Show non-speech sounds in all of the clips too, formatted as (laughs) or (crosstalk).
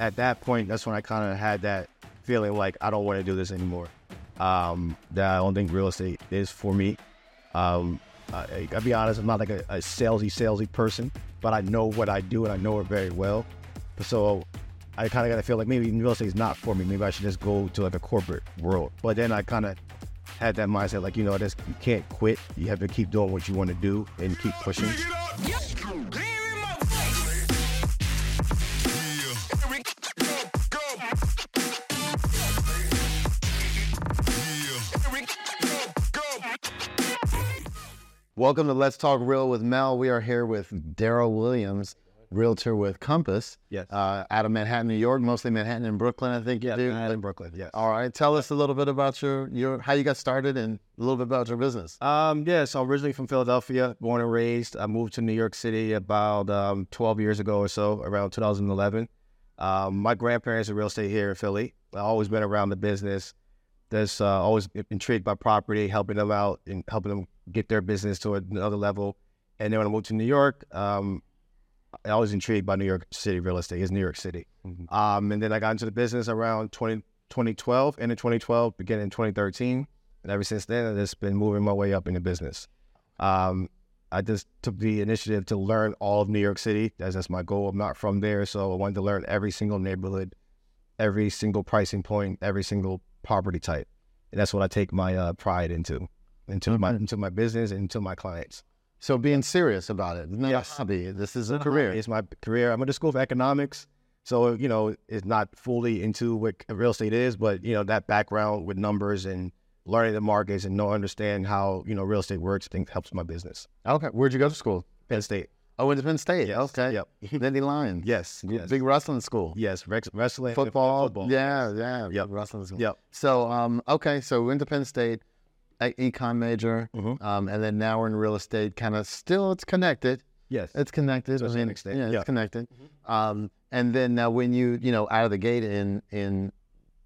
at that point, that's when I kind of had that feeling like I don't want to do this anymore. Um, that I don't think real estate is for me. Um, I, I'll be honest, I'm not like a, a salesy, salesy person, but I know what I do and I know it very well. So I kind of got to feel like maybe real estate is not for me. Maybe I should just go to like a corporate world. But then I kind of had that mindset, like you know, this you can't quit. You have to keep doing what you want to do and keep pushing. Welcome to Let's Talk Real with Mel. We are here with Darrell Williams, realtor with Compass. Yes. Uh, out of Manhattan, New York, mostly Manhattan and Brooklyn, I think you do. in Brooklyn. Yes. All right. Tell us a little bit about your, your how you got started and a little bit about your business. Um, yeah, so I'm originally from Philadelphia, born and raised. I moved to New York City about um, 12 years ago or so, around 2011. Um, my grandparents are real estate here in Philly. I've always been around the business. That's uh, always intrigued by property, helping them out and helping them get their business to another level. And then when I moved to New York, um, I was intrigued by New York City real estate. It's New York City. Um, and then I got into the business around 20, 2012, end of 2012, beginning in 2013. And ever since then, I've just been moving my way up in the business. Um, I just took the initiative to learn all of New York City. That's, that's my goal. I'm not from there, so I wanted to learn every single neighborhood, every single pricing point, every single property type. And that's what I take my uh, pride into, into my into my business and into my clients. So being serious about it, not Yes. a hobby. This is a career. It's my career. I'm at the school of economics, so you know it's not fully into what real estate is, but you know that background with numbers and learning the markets and know understand how you know real estate works. I think helps my business. Okay. Where'd you go to school? Penn State. Oh, Independence State. Yes. Okay. Yep. (laughs) Nittany Lions. Yes. Yes. Big wrestling school. Yes. Rex, wrestling. Football. Football. Yeah, yeah. Yep. Wrestling school. Yep. So, um, okay, so we went to Penn State, econ major, Mhm. um, and then now we're in real estate. Kind of still, it's connected. Yes. It's connected. To I mean, extent, Yeah, it's yeah. Mm-hmm. connected. Um, and then now when you, you know, out of the gate in in,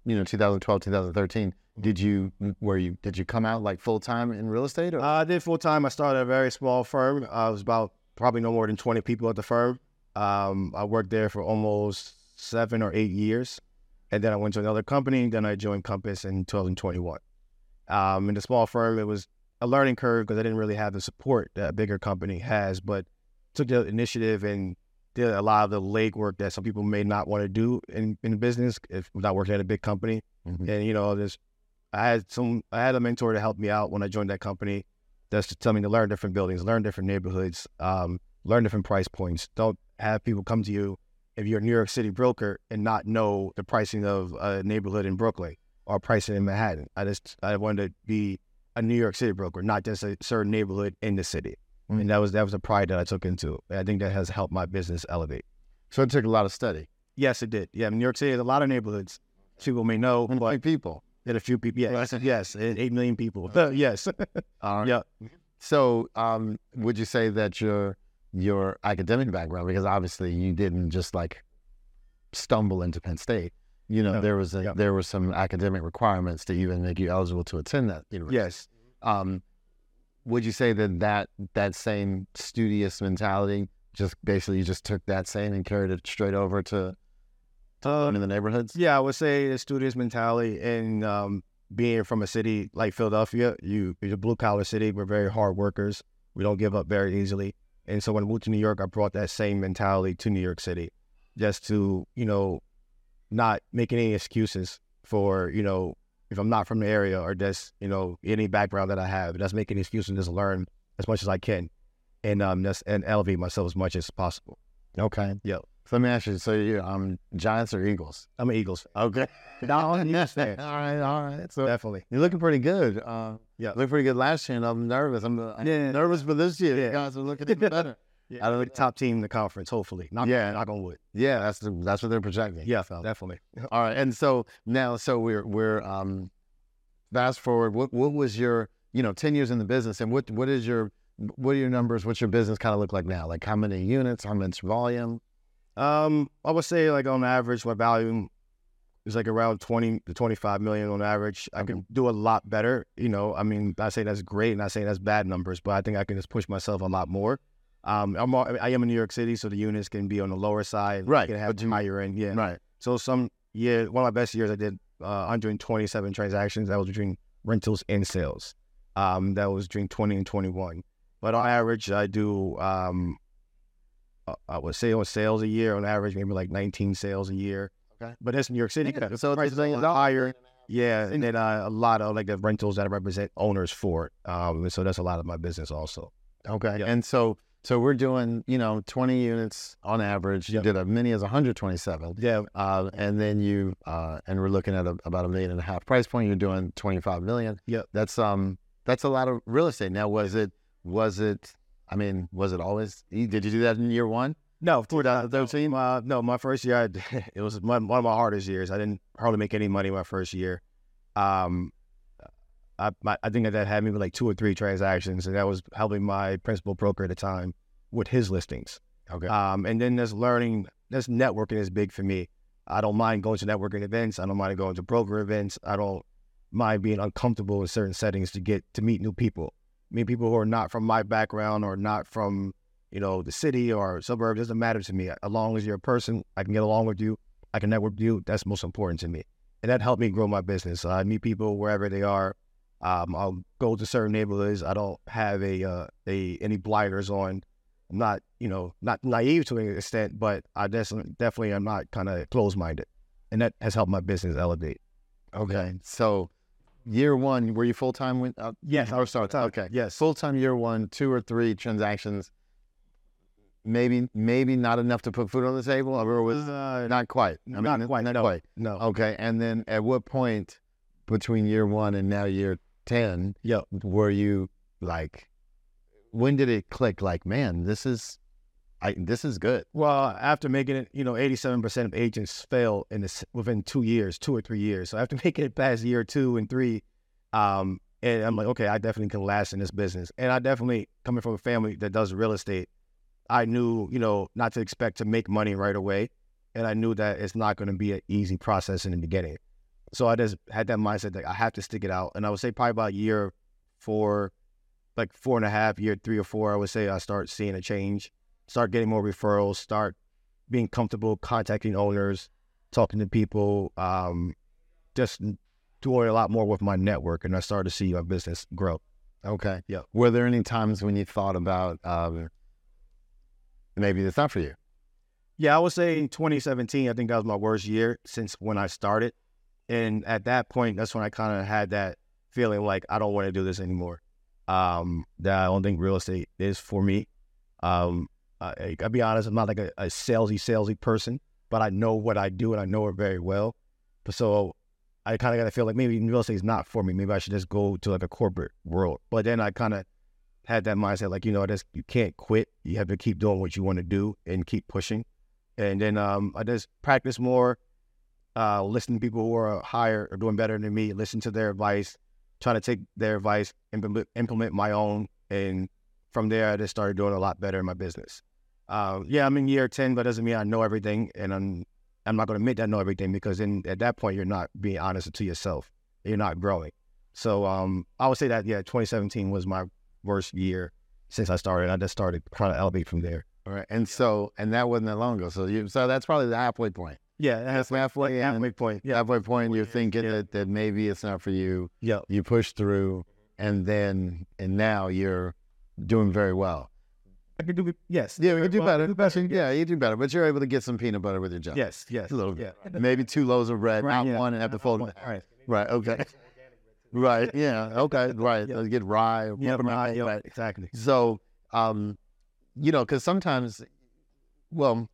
you know, 2012, 2013, Mm-hmm. did you were you did you come out like full time in real estate? Or? Uh, I did full time. I started a very small firm. I was about probably no more than 20 people at the firm. Um, I worked there for almost seven or eight years. And then I went to another company. Then I joined Compass in 2021. Um, in the small firm, it was a learning curve because I didn't really have the support that a bigger company has, but took the initiative and did a lot of the legwork that some people may not want to do in, in business if not working at a big company. Mhm. And, you know, there's I had some I had a mentor to help me out when I joined that company. That's to tell me to learn different buildings, learn different neighborhoods, um, learn different price points. Don't have people come to you if you're a New York City broker and not know the pricing of a neighborhood in Brooklyn or pricing in Manhattan. I just I wanted to be a New York City broker, not just a certain neighborhood in the city. Mm. And that was that was a pride that I took into. And I think that has helped my business elevate. so it took a lot of study. Yes, it did. Yeah, New York City has a lot of neighborhoods. People may know, And but people. are a few people. Yes, yes, and eight million people. (laughs) yes, All right. yeah. So, um, would you say that your your academic background, because obviously you didn't just like stumble into Penn State. You know, No. there was a, Yeah. there were some academic requirements to even make you eligible to attend that university. Yes. Um, would you say that that that same studious mentality just basically you just took that same and carried it straight over to Uh, in the neighborhoods? yeah, I would say the studious mentality and um, being from a city like Philadelphia, you it's a blue collar city. We're very hard workers. We don't give up very easily. And so when I moved to New York, I brought that same mentality to New York City, just to you know, not making any excuses for you know if I'm not from the area or just you know any background that I have. Just making excuses, and just learn as much as I can, and um, just and elevate myself as much as possible. Okay. Yep. So let me ask you. So you're um Giants or Eagles? I'm an Eagles (laughs) fan. Okay. No, yes, all right. All right. So definitely. You're looking pretty good. Uh, Yeah. looked pretty good last year, and I'm nervous. I'm, I'm Yeah. nervous for this year. Yeah. You guys are looking even better. I don't know, top team in the conference, hopefully. Knock, Yeah. knock on wood. Yeah, that's the, that's what they're projecting. Yeah, So, definitely. (laughs) all right, and so now, so we're we're um, fast forward. What what was your you know ten years in the business, and what what is your what are your numbers? What's your business kind of look like now? Like how many units? How much volume? Um, I would say like on average, my volume is like around twenty to twenty-five million on average. I can do a lot better. You know, I mean, I say that's great, and I say that's bad numbers, but I think I can just push myself a lot more. Um, I'm all, I am in New York City, so the units can be on the lower side. Right, Can have higher end. Yeah. Right. So some year, one of my best years, I did uh, 127 transactions. That was between rentals and sales. Um, that was between 20 and 21. But on average, I do um, uh, I would say on sales a year on average, maybe like 19 sales a year. Okay. But that's New York City. Yeah, so it's price a is million a lot higher. Yeah, and then uh, a lot of like the rentals that I represent owners for. Um, so that's a lot of my business also. Okay. Yeah. And so so we're doing, you know, 20 units on average. You Yep. did as many as 127. Yeah, Uh, and then you uh, and we're looking at a, about a million and a half price point. You're doing 25 million. Yep. That's um that's a lot of real estate. Now was it was it I mean, was it always did you do that in year one? no, for that, 2013? uh, no, my first year, I, (laughs) it was my, one of my hardest years. I didn't hardly make any money my first year. Um, I, my, I think that had maybe like two or three transactions, and that was helping my principal broker at the time with his listings. Okay. Um, and then there's learning, there's networking is big for me. I don't mind going to networking events. I don't mind going to broker events. I don't mind being uncomfortable in certain settings to get to meet new people. Meet people who are not from my background or not from, you know, the city or suburb. doesn't matter to me. As long as you're a person, I can get along with you. I can network with you. That's most important to me. And that helped me grow my business. I meet people wherever they are. Um, I'll go to certain neighborhoods. I don't have a, uh, a any blinders on. I'm not, you know, not naive to an extent, but I definitely, definitely am not kind of closed minded, and that has helped my business elevate. Okay. So year one, were you full time with uh, Yes, or start okay. Yes. Full time year one, two or three transactions. Maybe maybe not enough to put food on the table, or was Uh, not quite. I mean, not quite, Not no. quite. no. Okay. And then at what point between year one and now year 10 Yeah. were you like, when did it click? Like, man, this is, I, this is good. Well, after making it, you know, 87% of agents fail in this within two years, two or three years. So after (laughs) making it past year two and three, um, and I'm like, okay, I definitely can last in this business. And I definitely, coming from a family that does real estate, I knew, you know, not to expect to make money right away. And I knew that it's not going to be an easy process in the beginning. So I just had that mindset that I have to stick it out. And I would say probably about year four, like four and a half, year three or four, I would say I start seeing a change, start getting more referrals, start being comfortable contacting owners, talking to people, um, just doing a lot more with my network. And I started to see my business grow. Okay. Yeah. Were there any times when you thought about, um, maybe it's not for you? Yeah, I would say in 2017, I think that was my worst year since when I started. And at that point, that's when I kind of had that feeling like I don't want to do this anymore. Um, that I don't think real estate is for me. Um, I, I'll be honest, I'm not like a, a salesy, salesy person, but I know what I do and I know it very well. So I kind of got to feel like maybe real estate is not for me. Maybe I should just go to like a corporate world. But then I kind of had that mindset, like, you know, just, you can't quit. You have to keep doing what you want to do and keep pushing and then um, I just practice more, uh, listen to people who are higher or doing better than me, listen to their advice, try to take their advice, implement, implement my own, and from there I just started doing a lot better in my business. Um, yeah, I'm in year ten, but doesn't mean I know everything, and I'm I'm not going to admit that I know everything because then at that point you're not being honest to yourself, you're not growing. So um, I would say that yeah, 2017 was my worst year since I started. I just started trying to elevate from there. All right. And so, and that wasn't that long ago. So you, so that's probably the halfway point. Yeah, halfway, in. halfway point. Yeah, halfway point. You're thinking Yeah. that, that maybe it's not for you. yeah. You push through, and then and now you're doing very well. I could do yes. Yeah, we can do Well, better. do better. Yeah, you do better. But you're able to get some peanut butter with your job. Yes, yes. a little yeah. bit. (laughs) Maybe two loaves of bread, Right, not yeah. one, and have to fold it. Right. Right. Okay. Right. Yeah. Okay. (laughs) Right. Yeah. Get rye. Yeah, rubber, right, yeah, right. exactly. So, um, you know, because sometimes, well,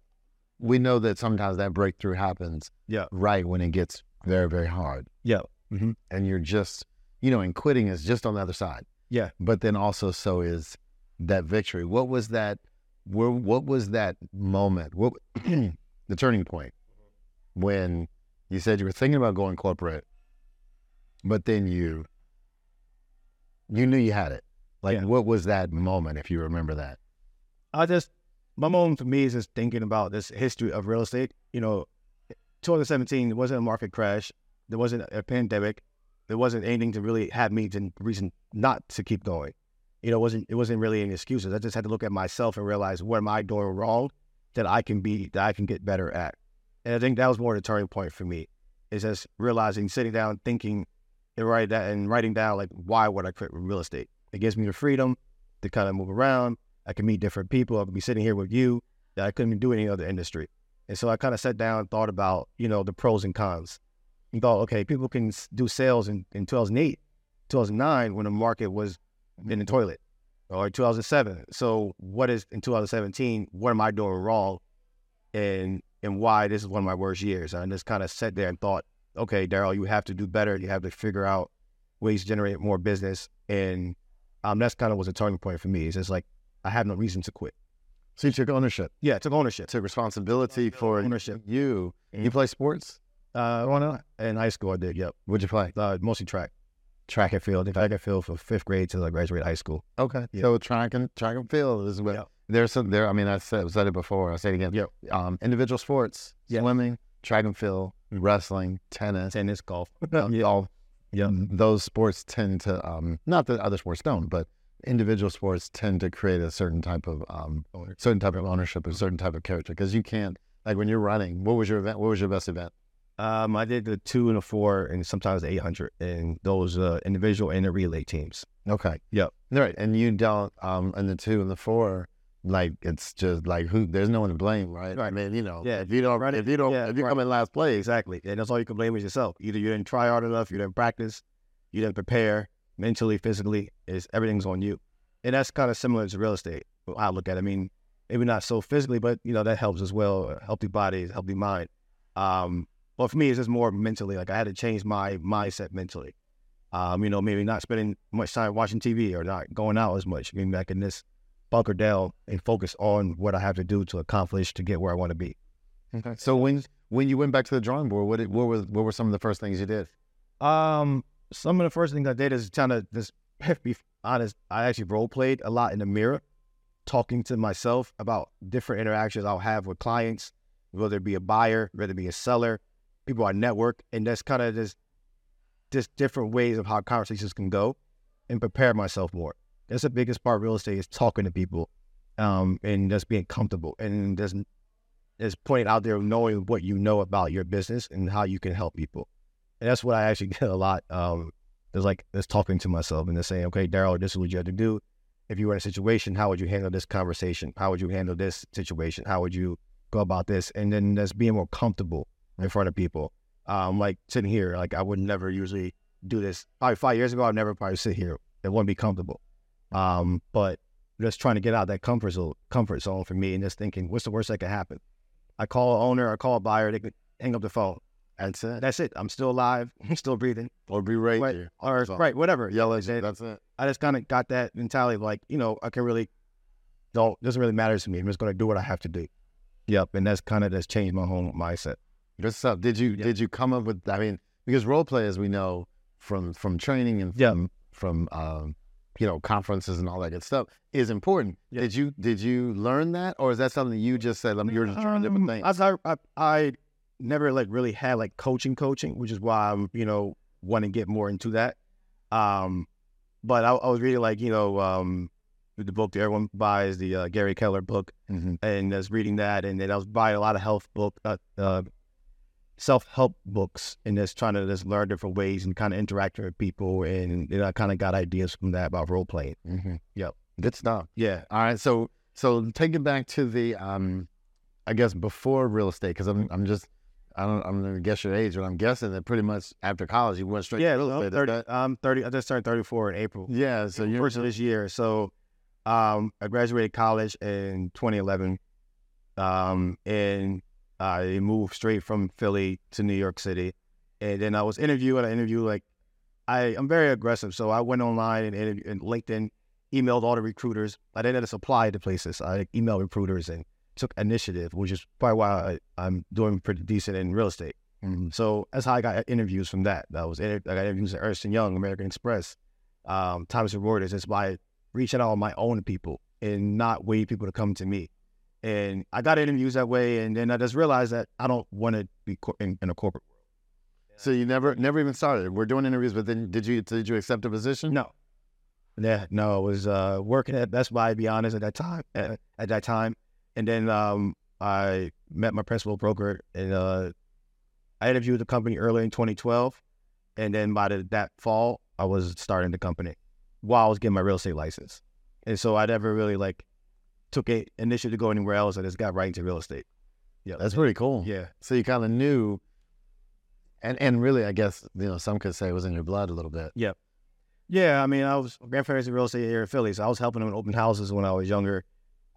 we know that sometimes that breakthrough happens. Yeah. Right when it gets very, very hard, Yeah. Mm-hmm. and you're just, you know, and quitting is just on the other side. Yeah. But then also, so is that victory. What was that? Where? What was that moment? What (clears throat) the turning point when you said you were thinking about going corporate, but then you you knew you had it. Like, Yeah. what was that moment, if you remember that? I just my mom for me is just thinking about this history of real estate. You know, 2017 there wasn't a market crash, there wasn't a pandemic, there wasn't anything to really have me to reason not to keep going. You know, it wasn't it wasn't really any excuses. I just had to look at myself and realize what am I doing wrong that I can be that I can get better at. And I think that was more the turning point for me. Is just realizing, sitting down, thinking, and write that and writing down like why would I quit real estate? It gives me the freedom to kind of move around. I can meet different people. I could be sitting here with you that I couldn't do any other industry. And so I kind of sat down and thought about, you know, the pros and cons. And thought, okay, people can do sales in, in 2008, 2009 when the market was in the toilet or 2007. So what is in 2017? What am I doing wrong? And and why this is one of my worst years? And I just kind of sat there and thought, okay, Darrell, you have to do better. You have to figure out ways to generate more business. And um, that's kind of was a turning point for me. It's just like I have no reason to quit. So you took ownership, Yeah, I took ownership. took responsibility for Ownership. you. Mhm. You play sports? Uh, well, no, in high school I did. Yep, What'd you play? uh, mostly track, track and field. Track and field from fifth grade till I graduated high school. Okay. Yeah. So track and track and field is what Yep. there's some there. I mean, I said, said it before. I'll say it again. Yep. Um, individual sports, Yeah. swimming, track and field, wrestling, tennis, Tennis, golf. (laughs) yeah. all Yeah. those sports tend to um, not that other sports don't, but individual sports tend to create a certain type of um, certain type of ownership, a certain type of character. Because you can't like when you're running. What was your event? What was your best event? Um, I did the two and the four, and sometimes the eight hundred, and those uh, individual and the relay teams. Okay. Yep. Right. And you don't um and the two and the four, like it's just like who there's no one to blame, right? Right. I mean, you know, Yeah. if you don't if you don't Yeah, if you right. come in last place, Exactly, and that's all you can blame is yourself. Either you didn't try hard enough, you didn't practice, you didn't prepare mentally, physically. Is everything's on you, and that's kind of similar to real estate. I look at. it. I mean, maybe not so physically, but you know that helps as well. Healthy body, healthy mind. Um, but for me, it's just more mentally. Like I had to change my mindset mentally. Um, you know, maybe not spending much time watching TV or not going out as much. Maybe back in this bunker down and focus on what I have to do to accomplish to get where I want to be. Okay. So when when you went back to the drawing board, what did, what were what were some of the first things you did? Um, some of the first things I did is kind of just (laughs) be honest. I actually role played a lot in the mirror, talking to myself about different interactions I'll have with clients, whether it be a buyer, whether it be a seller, people I network, and that's kind of just just different ways of how conversations can go, and prepare myself more. That's the biggest part of real estate is talking to people, um, and just being comfortable and just just pointing out there, knowing what you know about your business and how you can help people. And that's what I actually get a lot. Um, there's like just talking to myself and just saying, okay, Darrell, this is what you have to do. If you were in a situation, how would you handle this conversation? How would you handle this situation? How would you go about this? And then just being more comfortable in front of people. Um, like sitting here, like I would never usually do this. Probably five years ago, I'd never probably sit here. It wouldn't be comfortable. Um, but just trying to get out that comfort zone, comfort zone for me, and just thinking, what's the worst that could happen? I call an owner, I call a buyer, they could hang up the phone. That's it. That's it. I'm still alive. (laughs) I'm still breathing. Or be right Right. here. Or all. right, whatever. Yell That's at it. That's it. I just kind of got that mentality of like, you know, I can really don't doesn't really matter to me. I'm just gonna do what I have to do. Yep, and that's kind of just changed my whole mindset. Good stuff. Did you Yeah. did you come up with? I mean, because role play, as we know from from training and from from um, you know conferences and all that good stuff, is important. Yeah. Did you did you learn that, or is that something you just said? I mean, you're just trying different Um, things. I, I, I never like really had like coaching, coaching, which is why I'm you know want to get more into that. Um, but I, I was reading like you know um the book that everyone buys, the uh, Gary Keller book, Mhm. and I was reading that, and then I was buying a lot of health book, uh, uh, self help books, and just trying to just learn different ways and kind of interacting with people, and I kind of got ideas from that about role playing. Mhm. Yep. Good stuff. Yeah, All right, so so take it back to the um, I guess before real estate because I'm I'm just I don't I'm gonna guess your age, but I'm guessing that pretty much after college you went straight yeah. to real I'm estate. 30, I'm thirty. I just turned thirty four in April. Yeah, so you're first of this year. So um, I graduated college in 2011, um, and I moved straight from Philly to New York City. And then I was interviewed. I interviewed like I, I'm very aggressive, so I went online and, and LinkedIn, emailed all the recruiters. I didn't just apply to places. I emailed recruiters and took initiative, which is probably why I, I'm doing pretty decent in real estate. Mhm. So that's how I got interviews from that. That was inter- I got interviews at Ernst and Young, American Express, um, Thomson Reuters. It's by reaching out on my own people and not waiting people to come to me. And I got interviews that way, and then I just realized that I don't want to be cor- in, in a corporate world. So you never never even started. We're doing interviews, but then did you did you accept a position? No. Yeah, no, I was uh, working at Best Buy, to be honest, at that time. At, at that time, and then um, I met my principal broker, and uh, I interviewed the company early in 2012, and then by the, that fall, I was starting the company while I was getting my real estate license, and so I never really like took a initiative to go anywhere else. I just got right into real estate. Yeah, That's pretty cool. yeah, So you kind of knew, and and really, I guess you know some could say it was in your blood a little bit. yeah. Yeah. I mean, I was grandparents in real estate here in Philly, so I was helping them in open houses when I was younger,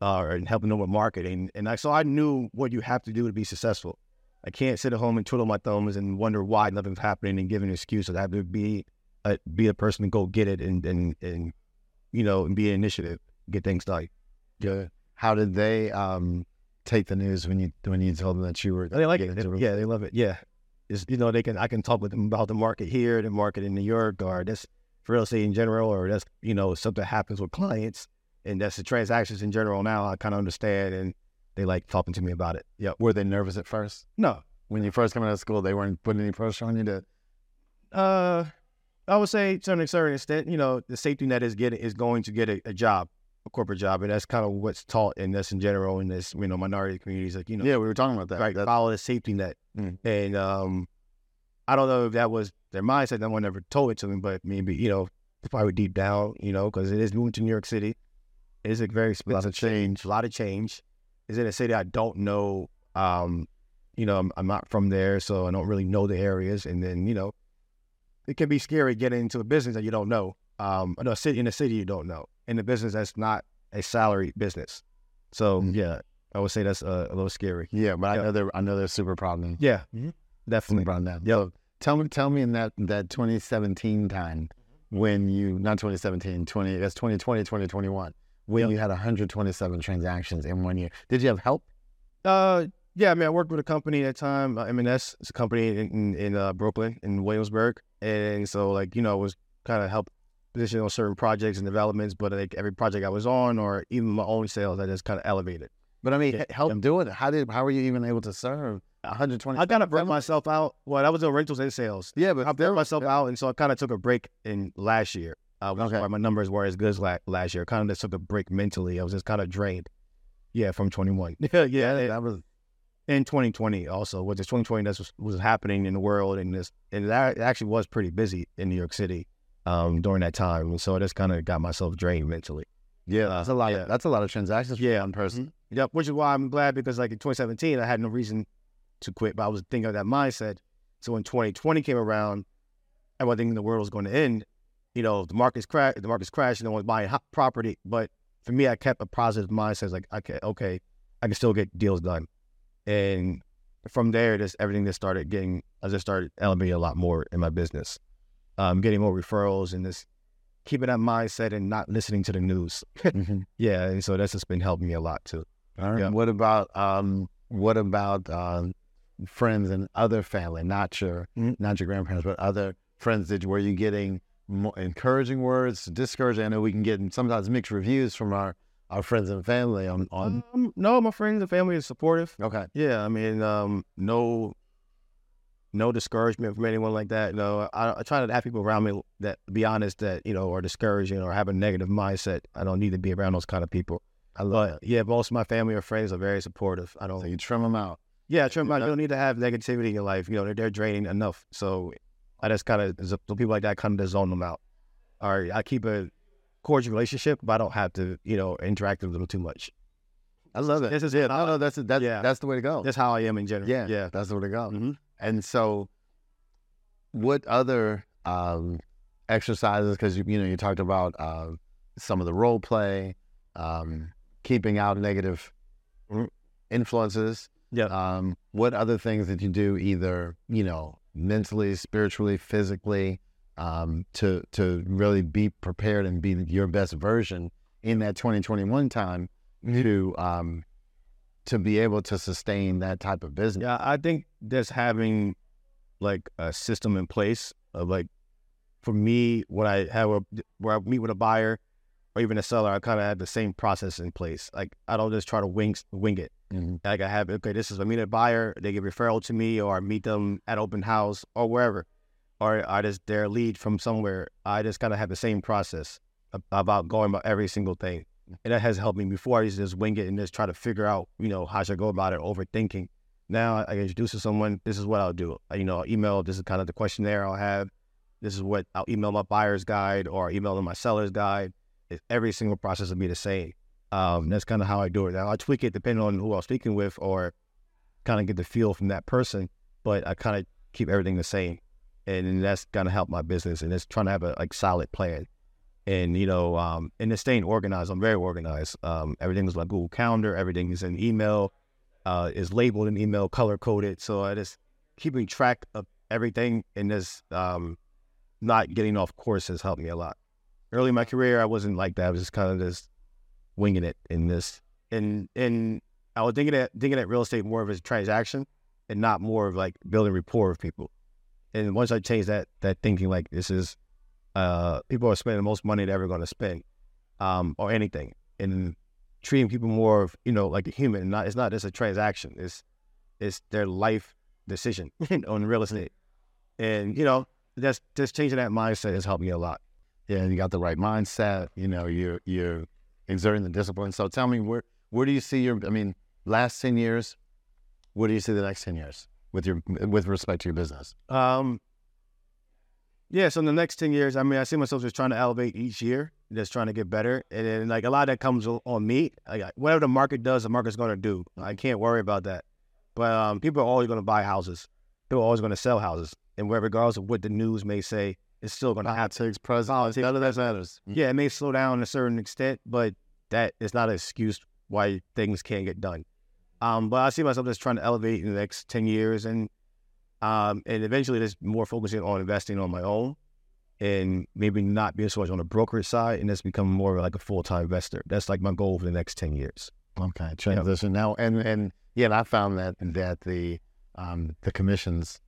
uh, and helping them with marketing, and I, so I knew what you have to do to be successful. I can't sit at home and twiddle my thumbs and wonder why nothing's happening and give an excuse. I have to be a, be a person to go get it and and and you know and be an initiative, get things done. Good. How did they um, take the news when you when you told them that you were? They like it. They- yeah, they love it. Yeah, it's, you know they can I can talk with them about the market here, the market in New York, or this real estate in general, or that's you know something happens with clients, and that's the transactions in general. Now I kind of understand, and they like talking to me about it. Yep. Were they nervous at first No, when you first came out of school? They weren't putting any pressure on you to. Uh, I would say to a certain extent, you know, the safety net is getting is going to get a, a job, a corporate job, and that's kind of what's taught in this in general in this you know minority communities, like you know, Yeah, we were talking about that. right, That- follow the safety net, Mm. and um, I don't know if that was their mindset. No one ever told it to me, but maybe you know, probably deep down, you know, because it is moving to New York City. Is a very a lot of change. a lot of change. Is in a city I don't know. Um, you know, I'm, I'm not from there, so I don't really know the areas. And then, you know, it can be scary getting into a business that you don't know. Um, no, a city in a city you don't know, in a business that's not a salary business. So Mm. yeah, I would say that's uh, a little scary. Yeah, but I know they're I know they're super them. Yeah, definitely. proud of them. Yep. So tell me, tell me in that that 2017 time when you not 2017, 20 that's 2020, 2021 when Yep. you had 127 transactions in one year. Did you have help? Uh, yeah, I mean, I worked with a company at the time, uh, M&S. It's a company in in, in uh, Brooklyn, in Williamsburg, and so like you know, I was kind of help position on certain projects and developments. But like every project I was on, or even my own sales, I just kind of elevated. But I mean, Yeah, help yeah. do it. How did how were you even able to serve 120? I kind of burnt myself out. Well, I was doing rentals and sales. yeah, but I burnt myself out, and so I kind of took a break in last year. Uh, which is why my numbers were as good as la- last year. Kind of just took a break mentally. I was just kind of drained. Yeah, from 21. (laughs) yeah, Yeah, that was in 2020 also which is 2020 that's what was happening in the world and this and that actually was pretty busy in new york city um during that time and so I just kind of got myself drained mentally yeah. Uh, That's a lot. yeah. Of, that's a lot of transactions Yeah. one person. yep which is why i'm glad because like in 2017 i had no reason to quit but i was thinking of that mindset so when 2020 came around everyone thinking the world was going to end you know the market's crash the market's crashing no one's buying property but for me i kept a positive mindset like okay okay i can still get deals done and from there just everything just started getting i just started elevating a lot more in my business um getting more referrals and just keeping that mindset and not listening to the news Mhm. (laughs) yeah and so that's just been helping me a lot too All right. Yeah. What about um what about um friends and other family, not your Mhm. not your grandparents, but other friends that were you getting encouraging words, discouraging? I know we can get sometimes mixed reviews from our our friends and family on on um, no my friends and family is supportive okay. yeah i mean um no no discouragement from anyone like that no I, I try to have people around me that be honest that you know are discouraging or have a negative mindset i don't need to be around those kind of people I love but yeah most of my family or friends are very supportive i don't So you trim them out. Yeah, Trent, you don't need to have negativity in your life. You know, they're, they're draining enough. So I just kind of, so people like that kind of zone them out. All right, I keep a cordial relationship, but I don't have to, you know, interact with them too much. I love it. This is it. no, no, that's that's Yeah. that's the way to go. That's how I am in general. yeah, yeah. that's the way to go. hmm And so, what other um, exercises? Because you you know you talked about uh, some of the role play, um, keeping out negative Mhm. influences. Yeah. Um, what other things that you do, either you know, mentally, spiritually, physically, um, to to really be prepared and be your best version in that 2021 time to um, to be able to sustain that type of business? Yeah, I think just having like a system in place of like, for me, when I have a, where I meet with a buyer or even a seller, I kind of have the same process in place. Like, I don't just try to wing, wing it. Mhm. Like I have, okay, this is I meet a buyer, they get referral to me, or I meet them at open house or wherever, or I just their lead from somewhere. I just kind of have the same process about going about every single thing. and that has helped me. Before I used to just wing it and just try to figure out, you know, how should I go about it, overthinking. Now I introduce to someone. This is what I'll do. You know, I'll email. This is kind of the questionnaire I'll have. This is what I'll email my buyer's guide or email them my seller's guide. Every single process will be the same. Um, that's kind of how I do it. Now I tweak it depending on who I'm speaking with or kind of get the feel from that person, but I kind of keep everything the same. And that's gonna help my business and it's trying to have a like solid plan. And you know, um, and it's staying organized. I'm very organized. Um, everything is like Google Calendar. Everything is in email. Uh, is labeled in email, color coded. So I just keeping track of everything and just um, not getting off course has helped me a lot. Early in my career, I wasn't like that. I was just kind of just winging it in this. And and I was thinking at thinking at real estate more of a transaction and not more of like building rapport with people. And once I changed that that thinking, like this is uh, people are spending the most money they're ever going to spend, um, or anything, and treating people more of you know like a human. Not it's not just a transaction. It's it's their life decision (laughs) on real estate, and you know that's just changing that mindset has helped me a lot. Yeah, you got the right mindset. You know, you're you're exerting the discipline. So tell me where where do you see your? I mean, last ten years. Where do you see the next ten years with your with respect to your business? Um, yeah, so in the next 10 years, I mean, I see myself just trying to elevate each year, just trying to get better. And then, like, a lot of that comes on me. Like, whatever the market does, the market's going to do. I can't worry about that. But um, people are always going to buy houses. People are always going to sell houses. And regardless of what the news may say, it's still going to happen. Politics, presidents, none of that matters. Yeah, it may slow down to a certain extent, but that is not an excuse why things can't get done. Um, but I see myself just trying to elevate in the next 10 years and um, and eventually just more focusing on investing on my own and maybe not being so much on the brokerage side and just become more like a full-time investor. That's like my goal for the next 10 years. Okay, transition yep. now. And, and yeah, and I found that, that the, um, the commissions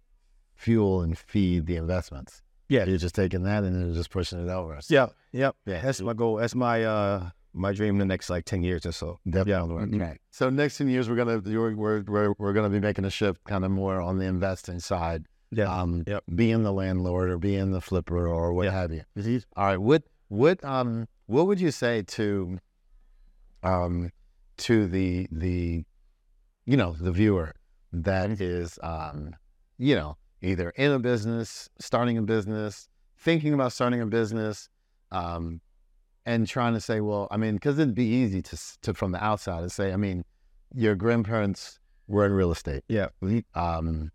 fuel and feed the investments. Yeah. You're just taking that and then just pushing it over. So, yeah. Yep. Yeah. That's my goal. That's my, uh, my dream in the next like 10 years or so. Definitely. Yeah. So next 10 years, we're going to, we're, we're, we're going to be making a shift kind of more on the investing side. Yeah. Um, yep. being the landlord or being the flipper or what yep. have you. Mm-hmm. All right. What, what, um, what would you say to, um, to the, the, you know, the viewer that is, um, you know, either in a business, starting a business, thinking about starting a business, um, and trying to say, well, I mean, because it'd be easy to, to from the outside to say, I mean, your grandparents were in real estate. Yeah. Um,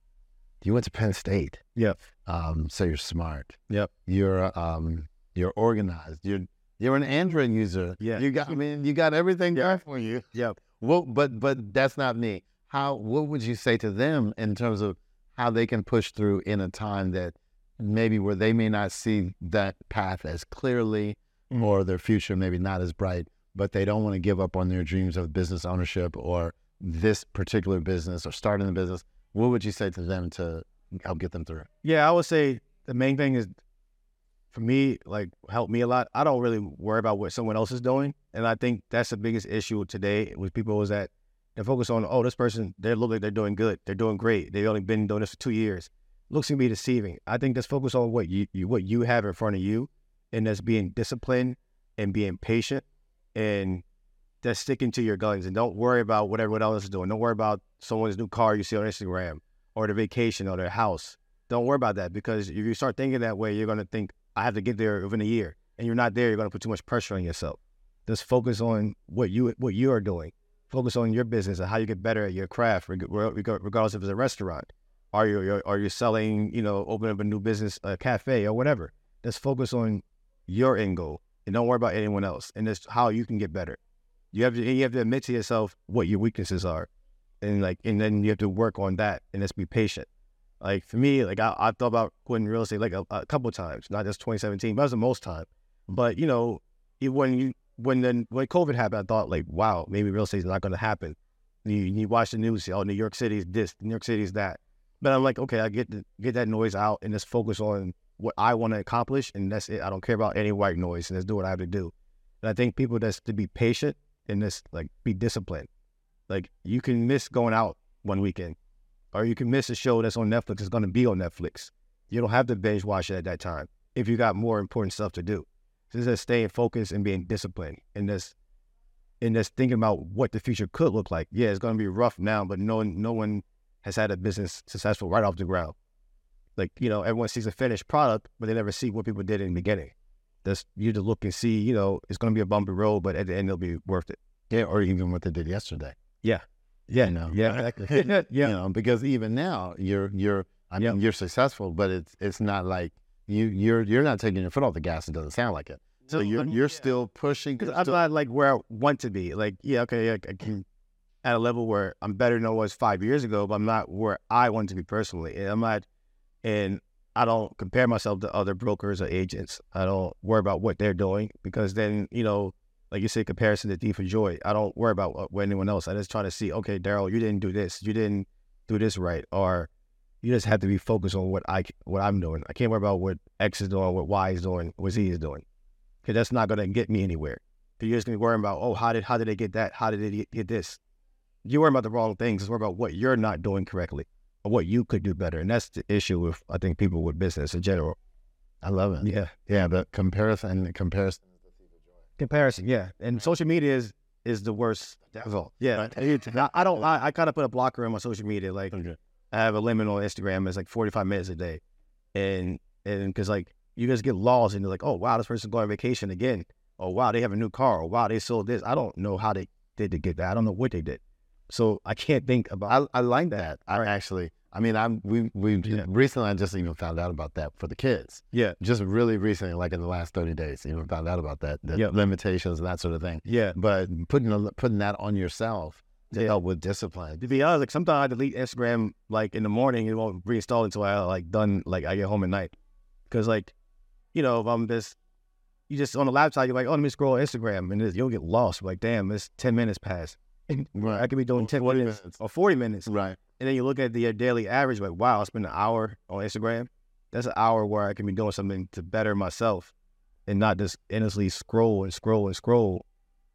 you went to Penn State. Yep. Um, so you're smart. Yep. You're um, you're organized. You're you're an Android user. Yeah. You got. I mean, you got everything yeah. for you. Yep. Well, but but that's not me. How? What would you say to them in terms of how they can push through in a time that maybe where they may not see that path as clearly mm-hmm. or their future maybe not as bright, but they don't want to give up on their dreams of business ownership or this particular business or starting a business. What would you say to them to help get them through? Yeah, I would say the main thing is for me, like help me a lot. I don't really worry about what someone else is doing. And I think that's the biggest issue today with people is that they focus on, oh, this person, they look like they're doing good. They're doing great. They've only been doing this for two years. Looks to be deceiving. I think just focus on what you, you what you have in front of you and that's being disciplined and being patient and just sticking to your guns and don't worry about what everyone else is doing. Don't worry about someone's new car you see on Instagram or their vacation or their house. Don't worry about that because if you start thinking that way, you're going to think, I have to get there within a year. And you're not there, you're going to put too much pressure on yourself. Just focus on what you what you are doing. Focus on your business and how you get better at your craft, regardless if it's a restaurant. Are you are you selling, you know, opening up a new business, a cafe or whatever? Just focus on your end goal and don't worry about anyone else. And that's how you can get better. You have to you have to admit to yourself what your weaknesses are, and like and then you have to work on that and just be patient. Like for me, like I, I thought about quitting real estate like a, a couple times, not just 2017, but that was the most time. But you know, when you when then when COVID happened, I thought like, wow, maybe real estate is not going to happen. You, you watch the news, oh, New York City is this, New York City is that. But I'm like, okay, I get the, get that noise out and just focus on what I want to accomplish, and that's it. I don't care about any white noise, and let's do what I have to do. And I think people just to be patient and just like be disciplined. Like you can miss going out one weekend, or you can miss a show that's on Netflix. It's going to be on Netflix. You don't have to binge watch it at that time if you got more important stuff to do. So just staying focused and being disciplined, and just and just thinking about what the future could look like. Yeah, it's going to be rough now, but no one, no one has had a business successful right off the ground. Like you know, everyone sees a finished product, but they never see what people did in the beginning. That's you to look and see. You know, it's going to be a bumpy road, but at the end, it'll be worth it. Yeah, or even what they did yesterday. Yeah, You know, yeah, (laughs) exactly. (laughs) You yeah, know, because even now you're you're I mean Yep. you're successful, but it's it's not like you you're you're not taking your foot off the gas. It doesn't sound like it. So No, you're you're yeah. still pushing. because I'm still- not like where I want to be. Like, yeah, okay, I, I can at a level where I'm better than I was five years ago, but I'm not where I want to be personally. And I'm not, and I don't compare myself to other brokers or agents. I don't worry about what they're doing because then, you know, like you said, comparison to thief of joy. I don't worry about what, what anyone else. I just try to see, okay, Darrell, you didn't do this, you didn't do this right, or you just have to be focused on what I what I'm doing. I can't worry about what X is doing, what Y is doing, what Z is doing, because that's not gonna get me anywhere. You're just gonna be worrying about, oh, how did how did they get that? How did they get- this? You're worrying about the wrong things. Just worry about what you're not doing correctly or what you could do better. And that's the issue with I think people with business in general. I love it. Yeah. Yeah, the comparison and the comparison. Comparison, yeah. And social media is is the worst. Devil. Yeah. I, I don't I, I kind of put a blocker on my social media. Like Okay. I have a limit on Instagram. It's like 45 minutes a day. And and because like you guys get lost and you're like, oh wow, this person's going on vacation again. Oh wow, they have a new car. Oh wow, they sold this. I don't know how they did to get that. I don't know what they did. So I can't think about I, I like that. I actually, I mean, I'm we we Yeah. recently I just even found out about that for the kids. Yeah. Just really recently, like in the last thirty days, even found out about that, the Yeah. limitations and that sort of thing. Yeah. But putting a, putting that on yourself to help with discipline. To be honest, like sometimes I delete Instagram like in the morning. It won't reinstall until I like done like I get home at night. Cause like, you know, if I'm just you just on the laptop, you're like, oh, let me scroll Instagram, and you'll get lost. Like, damn, it's ten minutes past. (laughs) right. I could be doing 10 40 minutes, minutes. or 40 minutes. Right. And then you look at the uh, daily average, like, wow, I spend an hour on Instagram. That's an hour where I can be doing something to better myself and not just endlessly scroll and scroll and scroll.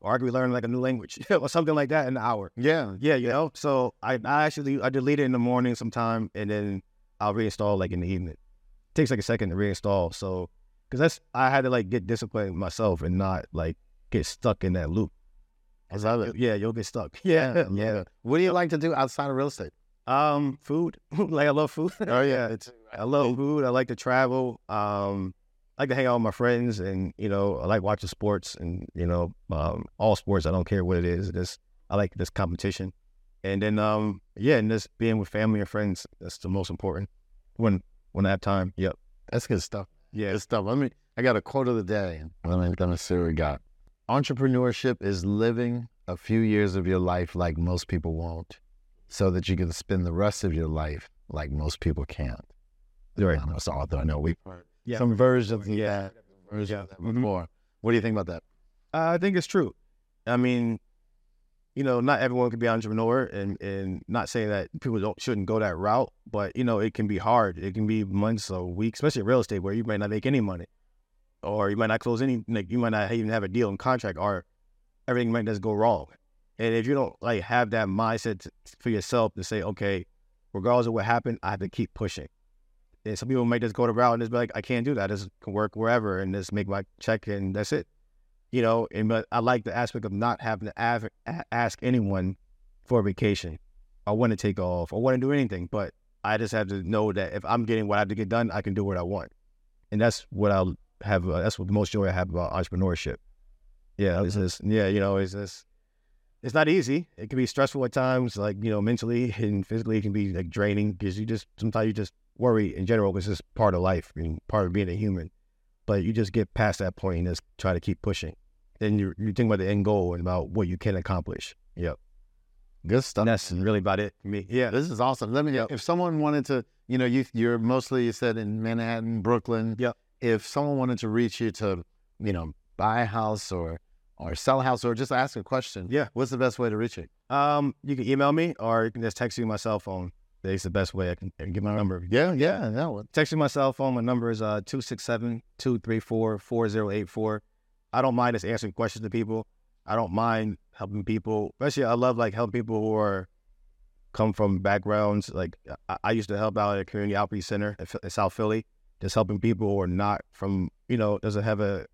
Or I could be learning like a new language (laughs) or something like that in an hour. Yeah. Yeah, you know. So I, I actually I delete it in the morning sometime and then I'll reinstall like in the evening. It takes like a second to reinstall. So because that's I had to like get disciplined myself and not like get stuck in that loop. I love it. Yeah, you'll get stuck. (laughs) Yeah, yeah. What do you like to do outside of real estate? Um, food. (laughs) like I love food. Oh yeah, it's I love food. I like to travel. Um, I like to hang out with my friends, and you know, I like watching sports, and you know, um, all sports. I don't care what it is. This I like this competition, and then um, yeah, and just being with family and friends. That's the most important. When when I have time. Yep. that's good stuff. Yeah. Good stuff. Let me. I got a quote of the day. Let me let me see what we got. Entrepreneurship is living a few years of your life like most people won't, so that you can spend the rest of your life like most people can't. Right. I'm an author. I know we've heard Yeah. some versions of Yeah. that. Versions Yeah. of that Mhm. before. What do you think about that? Uh, I think it's true. I mean, you know, not everyone can be an entrepreneur, and and not saying that people don't shouldn't go that route, but you know, it can be hard. It can be months or weeks, especially in real estate, where you might not make any money, or you might not close any. Like you might not even have a deal in contract, or everything might just go wrong. And if you don't like have that mindset to, for yourself to say, okay, regardless of what happened, I have to keep pushing. And some people might just go to route and just be like, I can't do that. I just can work wherever and just make my check and that's it you know, and but I like the aspect of not having to av- ask anyone for a vacation. I want to take off. I want to do anything, but I just have to know that if I'm getting what I have to get done, I can do what I want, and that's what I'll have. Uh, that's what the most joy I have about entrepreneurship. Yeah, it's just yeah, you know, it's just it's not easy. It can be stressful at times, like you know, mentally and physically, it can be like draining because you just sometimes you just worry in general because it's part of life and part of being a human but you just get past that point and just try to keep pushing. Then you you think about the end goal and about what you can accomplish. Yep. Good stuff. And that's really about it for me. Yeah. This is awesome. Let me. Yep. If someone wanted to, you know, you you're mostly you said in Manhattan, Brooklyn. Yep. If someone wanted to reach you to, you know, buy a house or or sell a house or just ask a question, Yeah. what's the best way to reach you? Um, you can email me or you can just text me my cell phone. That's the best way I can, I can give my number. Yeah, yeah, no. Texting my cell phone. My number is uh 267-234-4084. I don't mind just answering questions to people. I don't mind helping people. Especially I love like helping people who are come from backgrounds. Like I, I used to help out at a community outreach center in, in South Philly, just helping people who are not from, you know, doesn't have a,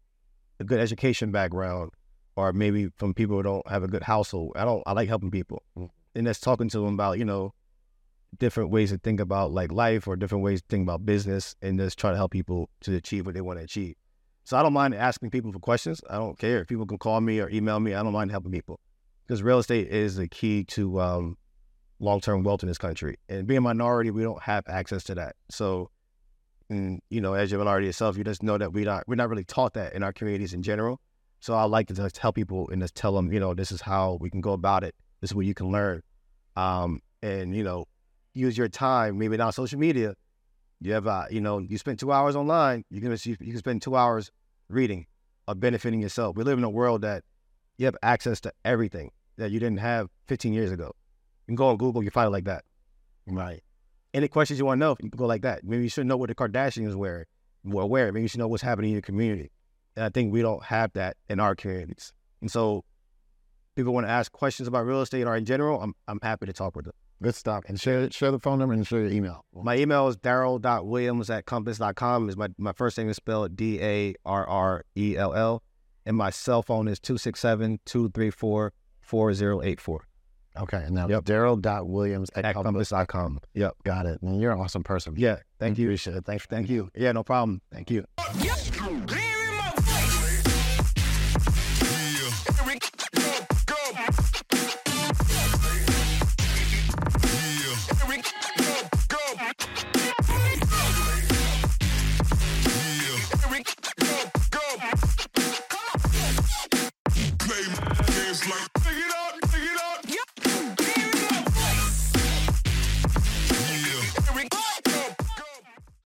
a good education background or maybe from people who don't have a good household. I don't. I like helping people, Mm. and that's talking to them about you know different ways to think about like life or different ways to think about business, and just try to help people to achieve what they want to achieve. So I don't mind asking people for questions. I don't care if people can call me or email me. I don't mind helping people because real estate is the key to um, long-term wealth in this country. And being a minority, we don't have access to that. So, and, you know, as you're a minority yourself, you just know that we not we're not really taught that in our communities in general. So I like to just help people and just tell them, you know, this is how we can go about it. This is what you can learn, um, and you know, use your time. Maybe not social media. You have, uh, you know, you spend two hours online. You can you can spend two hours reading or benefiting yourself. We live in a world that you have access to everything that you didn't have 15 years ago. You can go on Google, you find it like that. Right. Any questions you want to know, you can go like that. Maybe you should know what the Kardashians wear, well, wear. Maybe you should know what's happening in your community. And I think we don't have that in our communities. And so, people want to ask questions about real estate or in general. I'm I'm happy to talk with them. Good stuff. And share share the phone number and share your email. My email is darrell.williams at compass.com. Is my, my first name is spelled D A R R E L L. And my cell phone is 267 234 4084 Okay. And now Yep. Darrell.williams at, at Compass. compass.com. Yep. Got it. Man, you're an awesome person. Yeah. Thank you. Appreciate it. Thanks. Thank you. Yeah, no problem. Thank you.